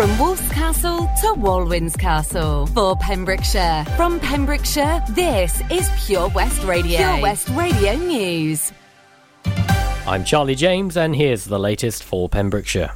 From Wolf's Castle to Walwyn's Castle. For Pembrokeshire. From Pembrokeshire, this is Pure West Radio. Pure West Radio News. I'm Charlie James, and here's the latest for Pembrokeshire.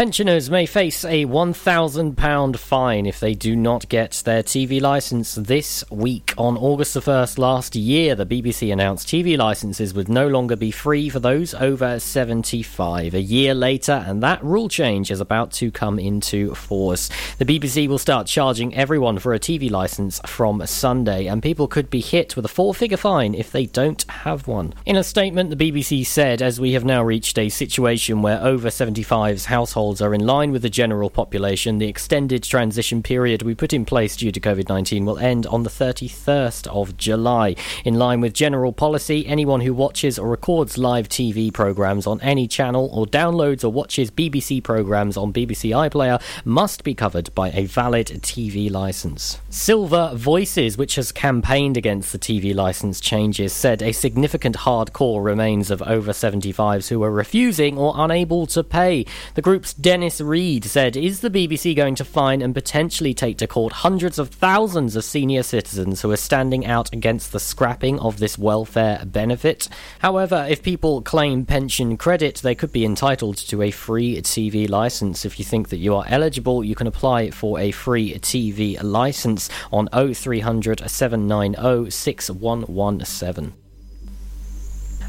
Pensioners may face a £1,000 fine if they do not get their TV licence this week. On August the 1st last year, the BBC announced TV licences would no longer be free for those over 75. A year later, and that rule change is about to come into force. The BBC will start charging everyone for a TV licence from Sunday, and people could be hit with a four figure fine if they don't have one. In a statement, the BBC said, as we have now reached a situation where over 75's household are in line with the general population, the extended transition period we put in place due to COVID 19 will end on the 31st of July. In line with general policy, anyone who watches or records live TV programmes on any channel or downloads or watches BBC programmes on BBC iPlayer must be covered by a valid TV licence. Silver Voices, which has campaigned against the TV licence changes, said a significant hardcore remains of over 75s who are refusing or unable to pay. The group's Dennis Reed said, Is the BBC going to fine and potentially take to court hundreds of thousands of senior citizens who are standing out against the scrapping of this welfare benefit? However, if people claim pension credit, they could be entitled to a free TV license. If you think that you are eligible, you can apply for a free TV license on 0300 790 6117.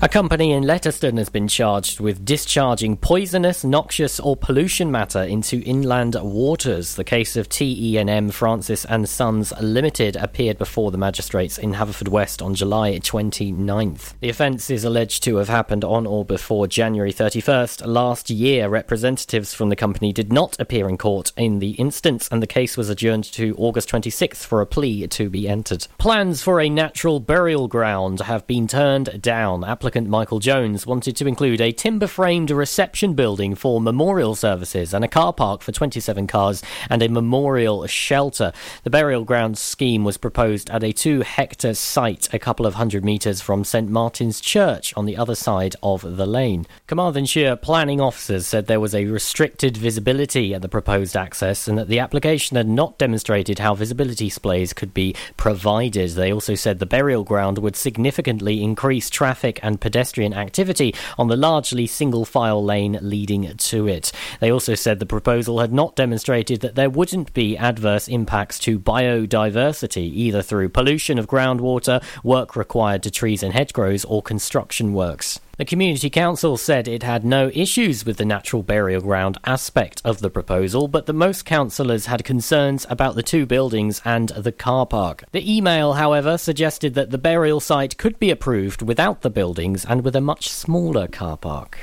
A company in Letterston has been charged with discharging poisonous, noxious, or pollution matter into inland waters. The case of TE&M Francis and Sons Limited appeared before the magistrates in Haverfordwest on July 29th. The offence is alleged to have happened on or before January 31st last year. Representatives from the company did not appear in court in the instance, and the case was adjourned to August 26th for a plea to be entered. Plans for a natural burial ground have been turned down applicant Michael Jones wanted to include a timber framed reception building for memorial services and a car park for 27 cars and a memorial shelter. The burial ground scheme was proposed at a two hectare site a couple of hundred metres from St Martin's Church on the other side of the lane. Carmarthenshire planning officers said there was a restricted visibility at the proposed access and that the application had not demonstrated how visibility displays could be provided. They also said the burial ground would significantly increase traffic and pedestrian activity on the largely single file lane leading to it. They also said the proposal had not demonstrated that there wouldn't be adverse impacts to biodiversity, either through pollution of groundwater, work required to trees and hedgerows, or construction works. The Community Council said it had no issues with the natural burial ground aspect of the proposal, but that most councillors had concerns about the two buildings and the car park. The email, however, suggested that the burial site could be approved without the buildings and with a much smaller car park.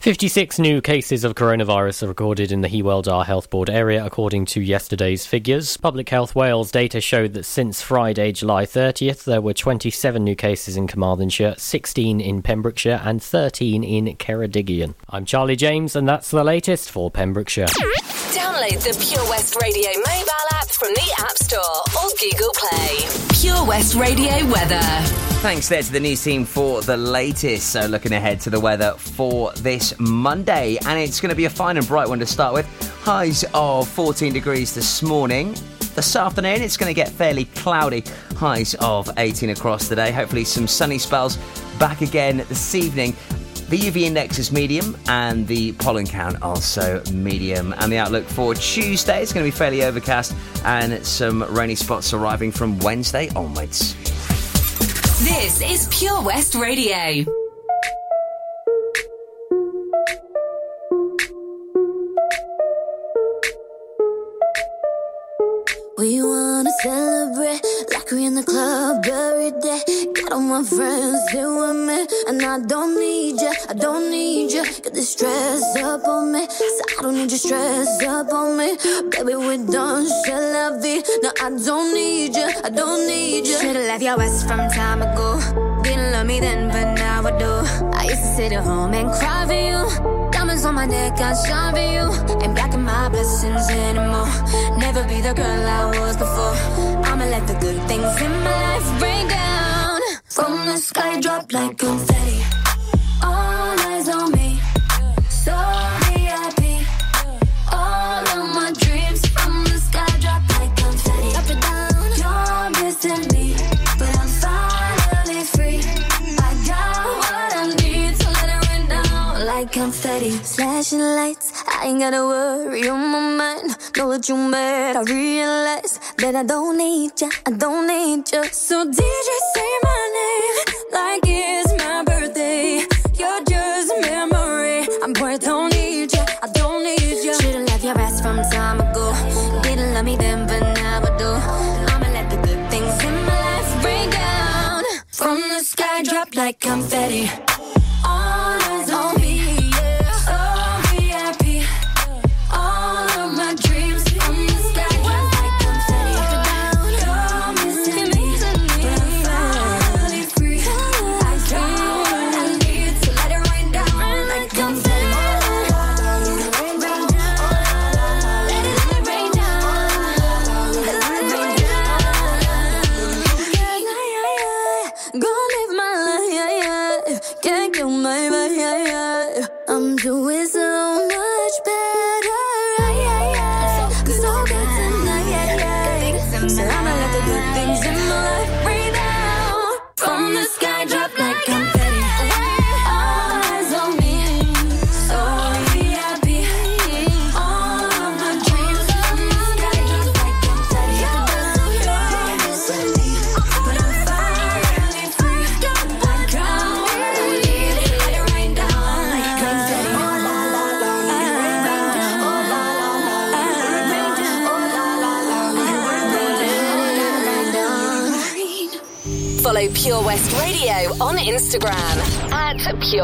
56 new cases of coronavirus are recorded in the Hywel Dda Health Board area, according to yesterday's figures. Public Health Wales data showed that since Friday, July 30th, there were 27 new cases in Carmarthenshire, 16 in Pembrokeshire, and 13 in Ceredigion. I'm Charlie James, and that's the latest for Pembrokeshire. Download the Pure West Radio mobile app from the App Store or Google Play. Pure West Radio weather. Thanks there to the news team for the latest. So, looking ahead to the weather for this Monday, and it's going to be a fine and bright one to start with. Highs of 14 degrees this morning. This afternoon, it's going to get fairly cloudy. Highs of 18 across the day. Hopefully, some sunny spells back again this evening. The UV index is medium and the pollen count also medium. And the outlook for Tuesday is going to be fairly overcast and some rainy spots arriving from Wednesday onwards. This is Pure West Radio. We wanna celebrate we in the club every day. Got all my friends with me, and I don't need you, I don't need you. Get the stress up on me, so I don't need you stress up on me. Baby, we're done, shall la vie. No, I don't need you, I don't need you. Should've left your ass from time ago. Didn't love me then, but now I do. I used to sit at home and cry for you my neck, I shine for you. Ain't backing my blessings anymore. Never be the girl I was before. I'ma let the good things in my life rain down. From the sky, drop like confetti. All eyes on me. So VIP. All of my dreams from the sky, drop like confetti. Drop it down. You're missing me, but I'm finally free. I got what I need, so let it rain down like confetti flashing lights. I ain't gotta worry on my mind. Know what you meant. I realize that I don't need ya. I don't need ya. So did you say my name like it's my birthday? You're just a memory. I'm poor. I don't need ya. I don't need ya. Shouldn't left your ass from time ago. Didn't love me then, but now I do. I'ma let the good things in my life rain down from the sky, drop like confetti.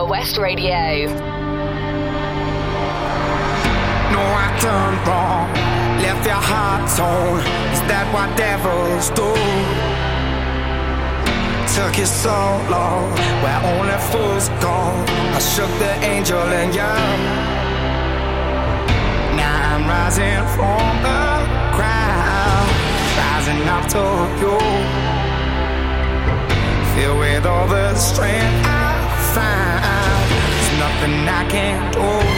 West Radio. No, I turned wrong, left your heart torn. Is that what devils do? Took you so long, where only fools go. I shook the angel and young. Now I'm rising from the crowd, rising up to you. Filled with all the strength I find and I can't hold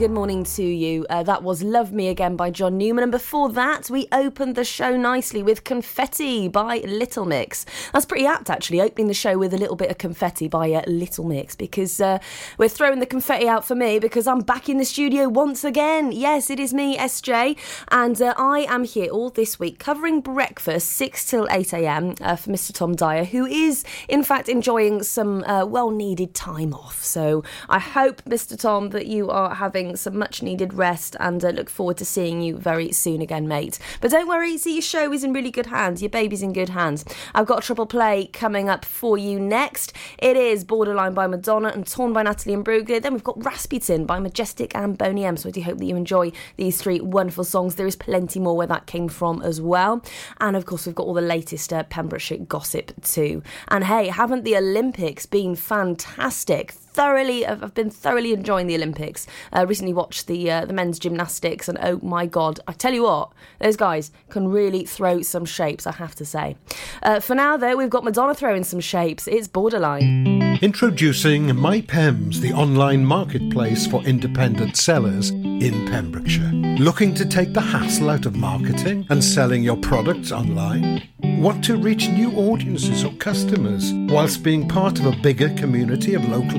good morning to you. That was Love Me Again by John Newman. And before that, we opened the show nicely with Confetti by Little Mix. That's pretty apt, actually, opening the show with a little bit of confetti by uh, Little Mix because uh, we're throwing the confetti out for me because I'm back in the studio once again. Yes, it is me, SJ, and uh, I am here all this week covering breakfast 6 till 8 a.m. Uh, for Mr. Tom Dyer, who is, in fact, enjoying some uh, well needed time off. So I hope, Mr. Tom, that you are having some much needed rest and uh, look forward to seeing you very soon again, mate. But don't worry, see, your show is in really good hands. Your baby's in good hands. I've got a triple play coming up for you next. It is Borderline by Madonna and Torn by Natalie Imbruglia. Then we've got Rasputin by Majestic and Boney M. So I do hope that you enjoy these three wonderful songs. There is plenty more where that came from as well. And of course, we've got all the latest uh, Pembrokeshire gossip too. And hey, haven't the Olympics been fantastic? Thoroughly I've been thoroughly enjoying the Olympics. Uh, recently watched the uh, the men's gymnastics, and oh my god, I tell you what, those guys can really throw some shapes. I have to say. Uh, for now, though, we've got Madonna throwing some shapes. It's borderline. Introducing MyPems, the online marketplace for independent sellers in Pembrokeshire. Looking to take the hassle out of marketing and selling your products online? Want to reach new audiences or customers whilst being part of a bigger community of local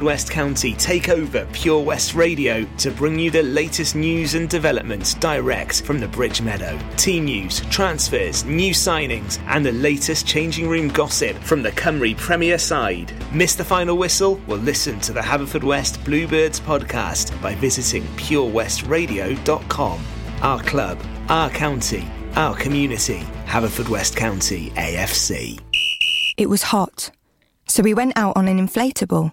Haverfordwest County take over Pure West Radio to bring you the latest news and developments direct from the Bridge Meadow. Team news, transfers, new signings, and the latest changing room gossip from the Cymru Premier side. Miss the final whistle? Well, listen to the Haverfordwest Bluebirds podcast by visiting purewestradio.com. Our club, our county, our community. Haverfordwest County AFC. It was hot, so we went out on an inflatable.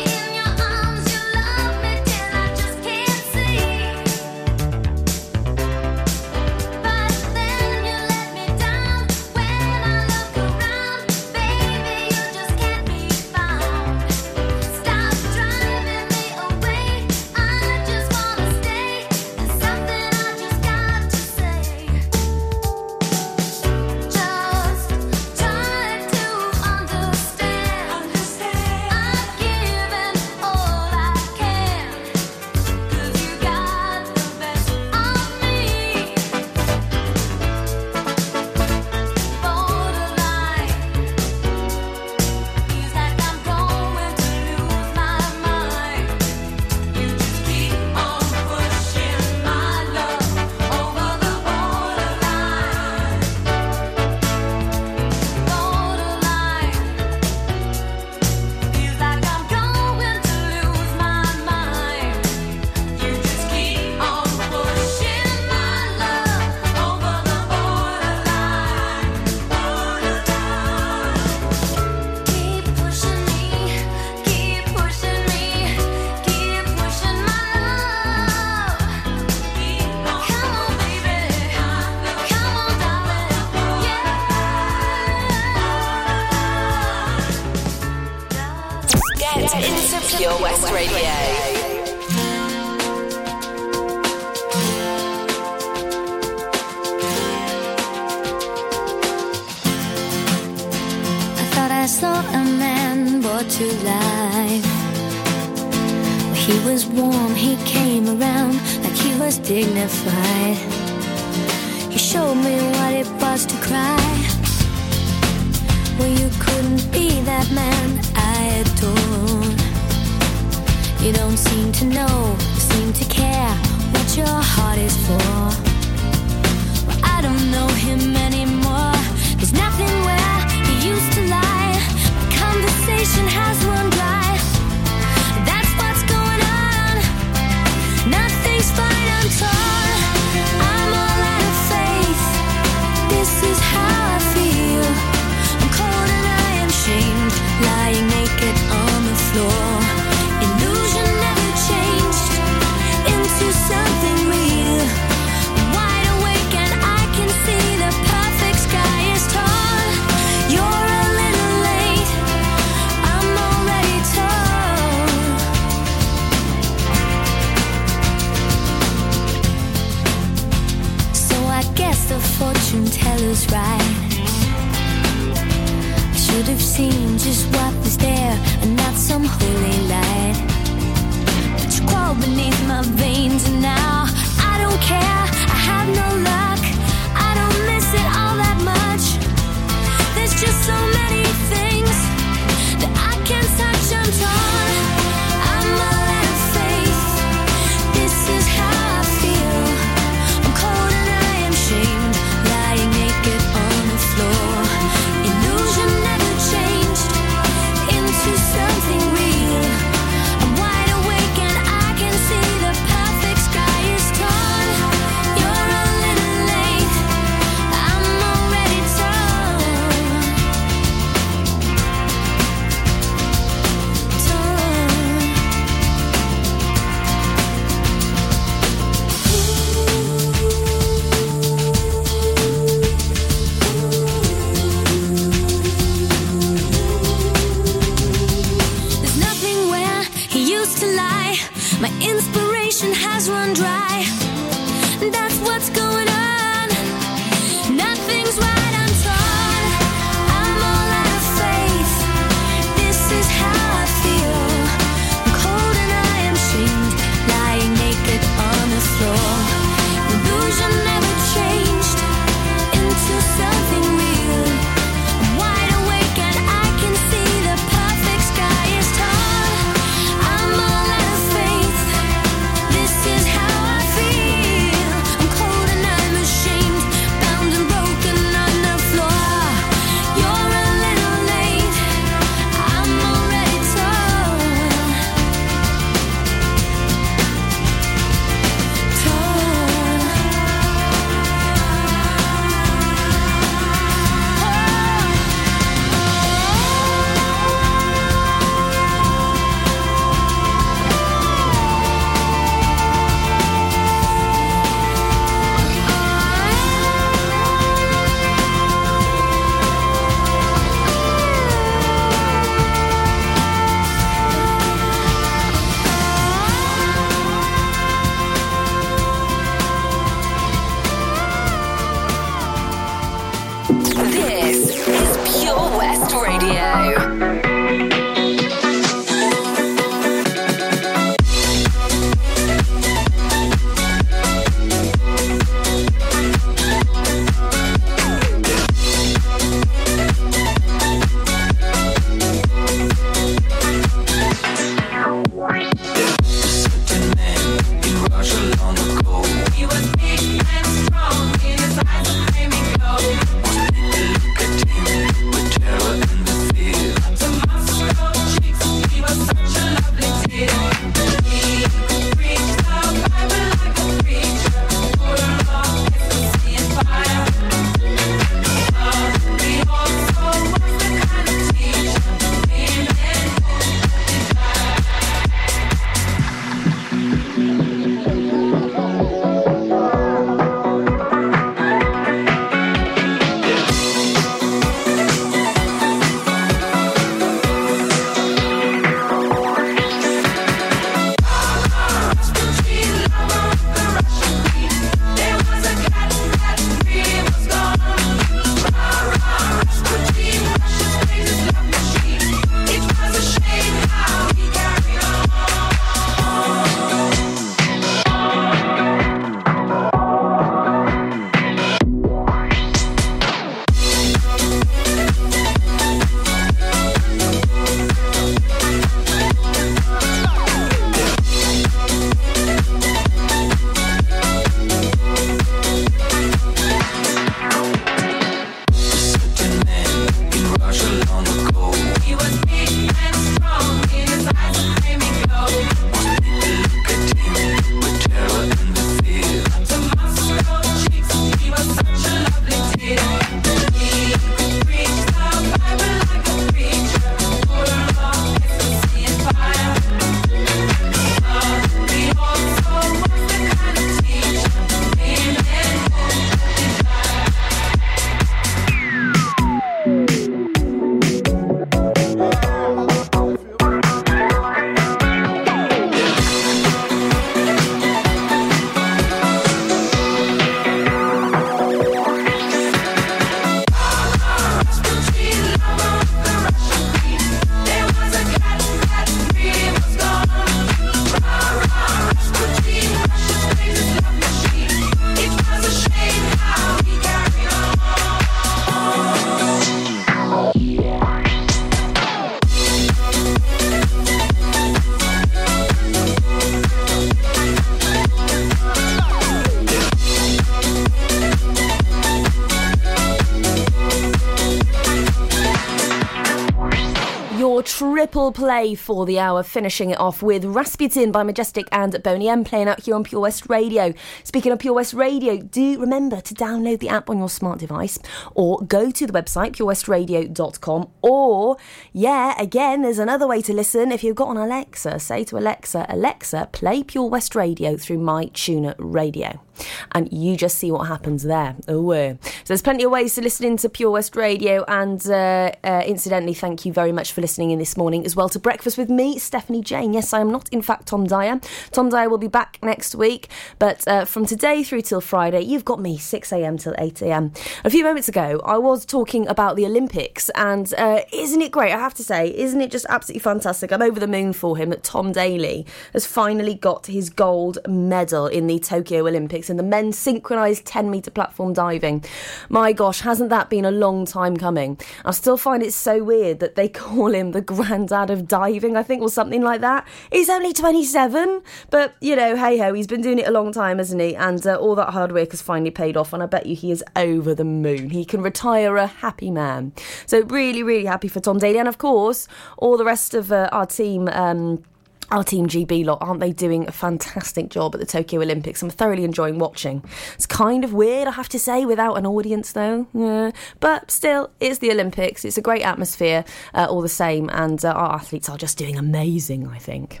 Play for the hour, finishing it off with Rasputin by Majestic and Boney M playing out here on Pure West Radio. Speaking of Pure West Radio, do remember to download the app on your smart device or go to the website purewestradio.com or, yeah, again, there's another way to listen. If you've got an Alexa, say to Alexa, Alexa, play Pure West Radio through My Tuner Radio. And you just see what happens there. Oh, so there's plenty of ways to listen into Pure West Radio. And uh, uh, incidentally, thank you very much for listening in this morning as well to Breakfast with me, Stephanie Jane. Yes, I am not, in fact, Tom Dyer. Tom Dyer will be back next week. But uh, from today through till Friday, you've got me 6 a.m. till 8 a.m. A few moments ago, I was talking about the Olympics. And uh, isn't it great? I have to say, isn't it just absolutely fantastic? I'm over the moon for him that Tom Daly has finally got his gold medal in the Tokyo Olympics in the men's synchronised 10 metre platform diving. My gosh, hasn't that been a long time coming? I still find it so weird that they call him the granddad of diving, I think, or something like that. He's only 27, but you know, hey ho, he's been doing it a long time, hasn't he? And uh, all that hard work has finally paid off, and I bet you he is over the moon. He can retire a happy man. So, really, really happy for Tom Daly, and of course, all the rest of uh, our team. Um, our Team GB lot, aren't they doing a fantastic job at the Tokyo Olympics? I'm thoroughly enjoying watching. It's kind of weird, I have to say, without an audience though. Yeah. But still, it's the Olympics. It's a great atmosphere uh, all the same, and uh, our athletes are just doing amazing, I think.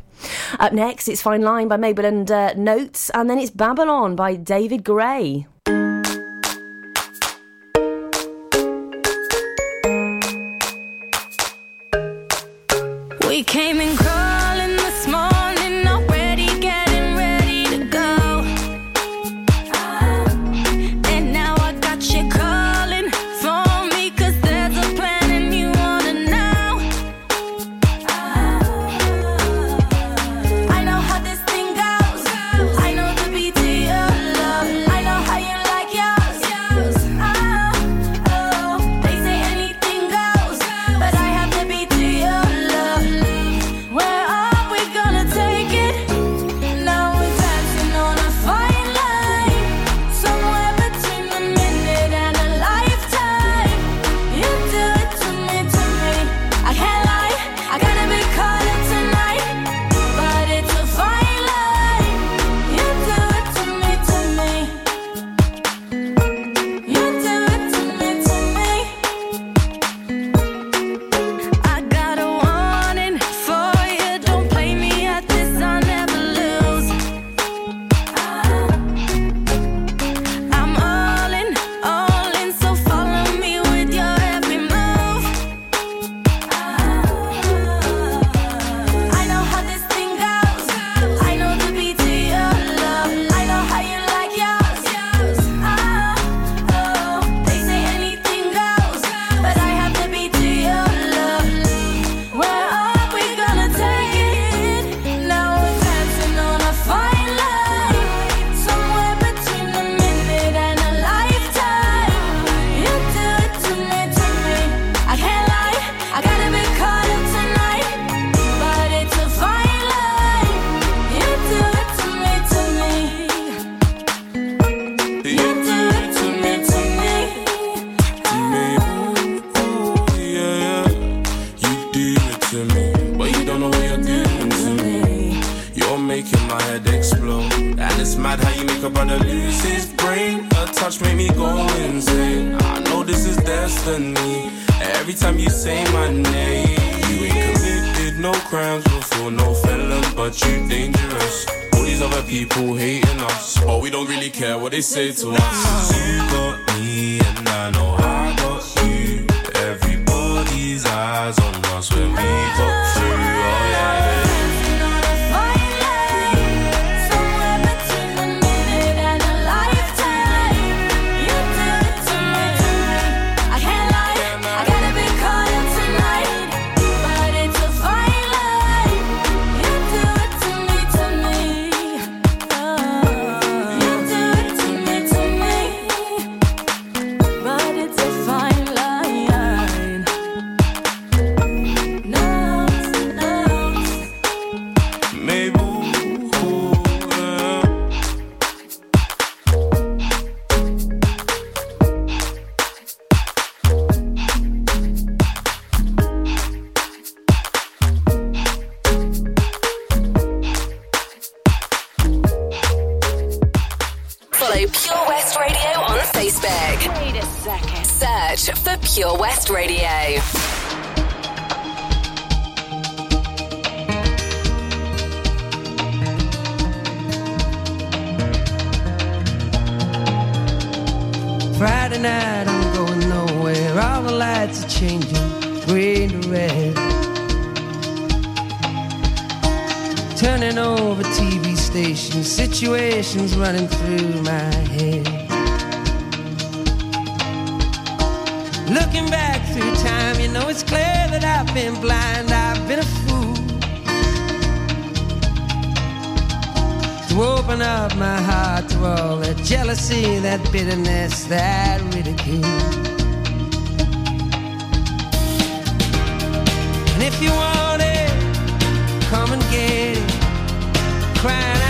Up next, it's Fine Line by Mabel and uh, Not3s, and then it's Babylon by David Gray. We came in no crimes before, no felon, but you dangerous. All these other people hating us, but we don't really care what they say to us. you got me, and I know I got you. Everybody's eyes on us when we got through. that bitterness, that ridicule. And if you want it, come and get it. Crying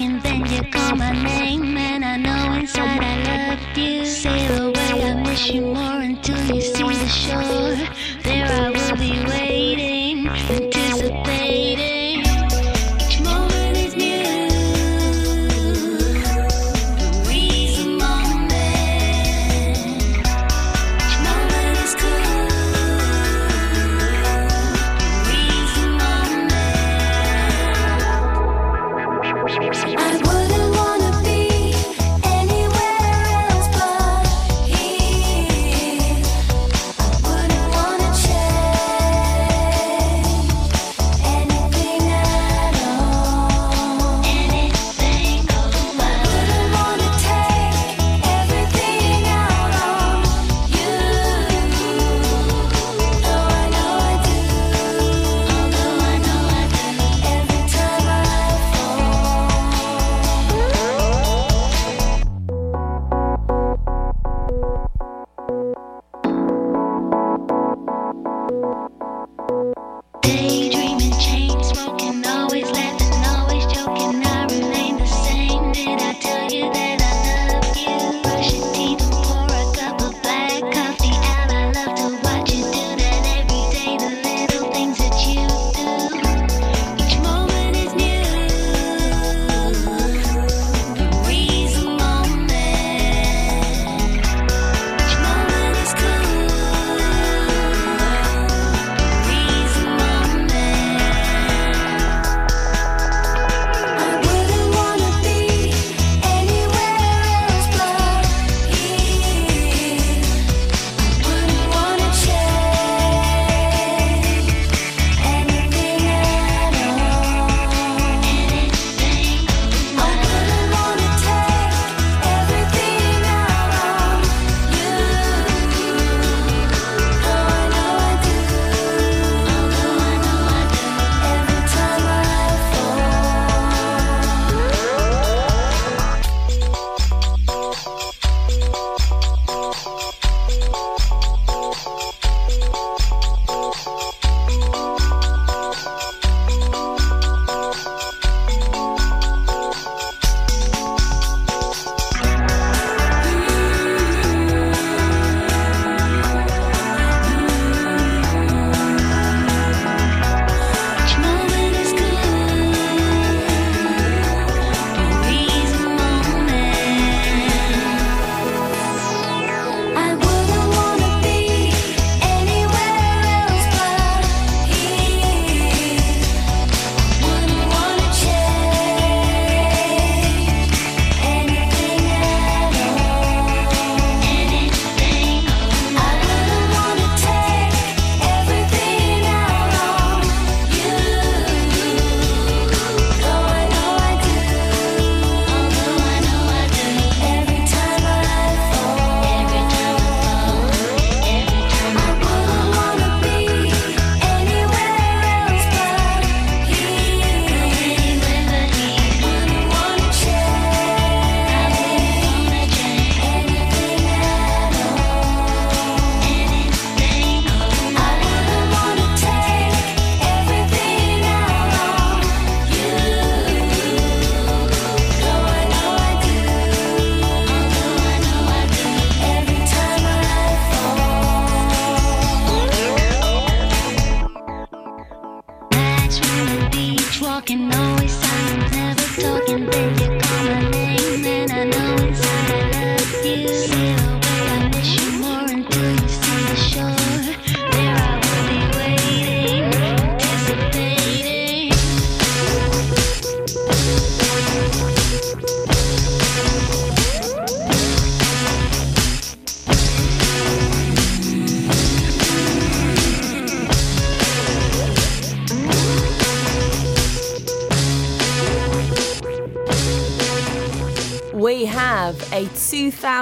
talking. Then you call my name,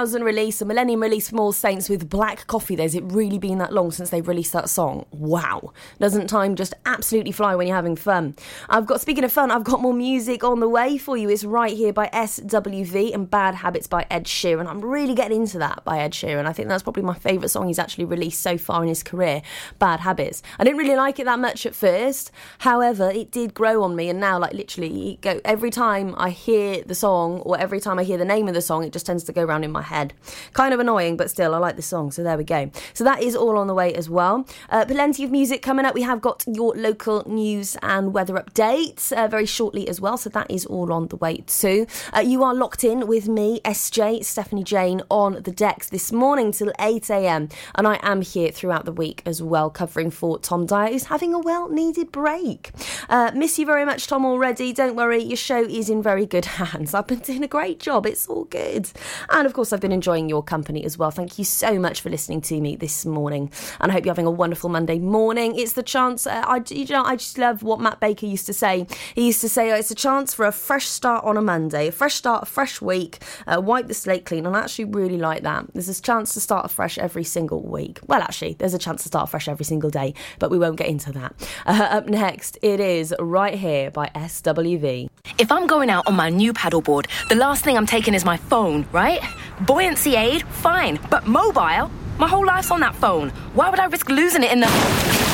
2000 release, a millennium release from All Saints with Black Coffee. There's it really been that long since they've released that song? Wow. Doesn't time just absolutely fly when you're having fun? I've got, speaking of fun, I've got more music on the way for you. It's right here by SWV and Bad Habits by Ed Sheeran. I'm really getting into that by Ed Sheeran. I think that's probably my favourite song he's actually released so far in his career, Bad Habits. I didn't really like it that much at first. However, it did grow on me and now like literally go every time I hear the song or every time I hear the name of the song, it just tends to go around in my head. Kind of annoying, but still, I like the song, so there we go. So that is all on the way as well. Uh, plenty of music coming up. We have got your local news and weather updates uh, very shortly as well, so that is all on the way too. Uh, you are locked in with me, SJ, Stephanie Jane, on the decks this morning till 8 a.m. And I am here throughout the week as well, covering for Tom Dyer, who's having a well needed break. Uh, miss you very much, Tom, already. Don't worry, your show is in very good hands. I've been doing a great job. It's all good. And of course, I've been enjoying your company as well. Thank you so much for listening to me this morning. And I hope you're having a wonderful Monday morning. It's the chance, uh, I, you know, I just love what Matt Baker used to say. He used to say, oh, it's a chance for a fresh start on a Monday, a fresh start, a fresh week, uh, wipe the slate clean. And I actually really like that. There's a chance to start afresh every single week. Well, actually, there's a chance to start fresh every single day, but we won't get into that. Uh, up next, it is Right Here by SWV. If I'm going out on my new paddleboard, the last thing I'm taking is my phone, right? Buoyancy aid, fine. But mobile? My whole life's on that phone. Why would I risk losing it in the.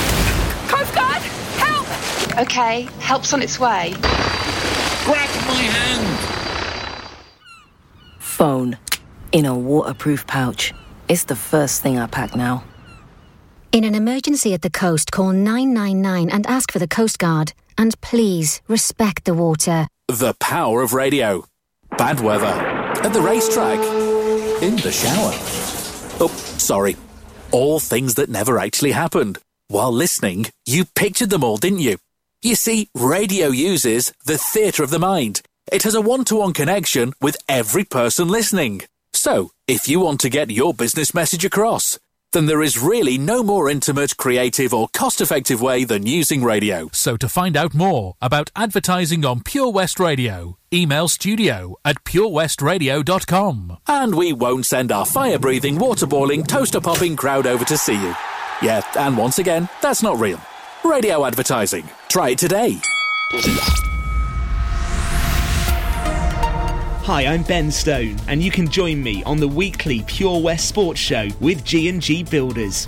Coast Guard! Help! Okay, help's on its way. Grab my hand! Phone. In a waterproof pouch. It's the first thing I pack now. In an emergency at the coast, call 999 and ask for the Coast Guard. And please respect the water. The power of radio. Bad weather. At the racetrack. In the shower. Oh, sorry. All things that never actually happened. While listening, you pictured them all, didn't you? You see, radio uses the theatre of the mind. It has a one to one connection with every person listening. So, if you want to get your business message across, then there is really no more intimate, creative, or cost effective way than using radio. So to find out more about advertising on Pure West Radio, email studio at purewestradio.com. And we won't send our fire breathing, water boiling, toaster popping crowd over to see you. Yeah, and once again, that's not real. Radio advertising. Try it today. Hi, I'm Ben Stone, and you can join me on the weekly Pure West Sports Show with G&G Builders.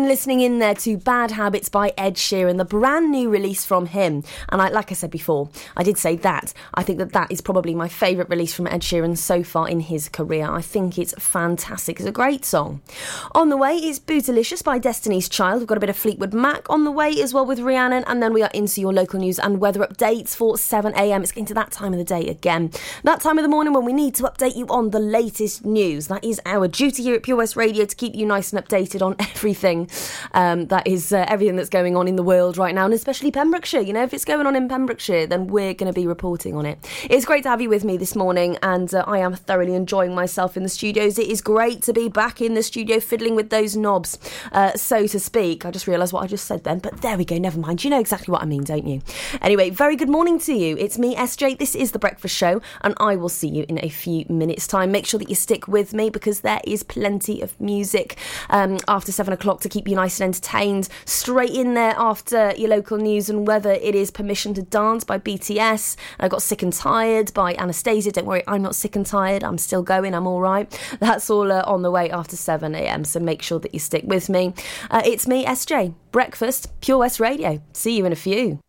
Been listening in there to Bad Habits by Ed Sheeran, the brand new release from him. And I, like I said before, I did say that. I think that that is probably my favourite release from Ed Sheeran so far in his career. I think it's fantastic. It's a great song. On the way is Bootylicious by Destiny's Child. We've got a bit of Fleetwood Mac on the way as well with Rhiannon. And then we are into your local news and weather updates for 7am. It's getting to that time of the day again. That time of the morning when we need to update you on the latest news. That is our duty here at Pure West Radio to keep you nice and updated on everything um, that is uh, everything that's going on in the world right now, and especially Pembrokeshire. You know, if it's going on in Pembrokeshire, then we're going to be reporting on it. It's great to have you with me this morning, and uh, I am thoroughly enjoying myself in the studios. It is great to be back in the studio fiddling with those knobs, uh, so to speak. I just realised what I just said then, but there we go. Never mind. You know exactly what I mean, don't you? Anyway, very good morning to you. It's me, SJ. This is the Breakfast Show, and I will see you in a few minutes' time. Make sure that you stick with me because there is plenty of music um, after seven o'clock to keep you nice and entertained. Straight in there after your local news and weather, it is Permission to Dance by BTS. I got Sick and Tired by Anastacia. Don't worry, I'm not sick and tired. I'm still going. I'm all right. That's all uh, on the way after 7 a.m. So make sure that you stick with me. Uh, it's me, SJ. Breakfast, Pure West Radio. See you in a few.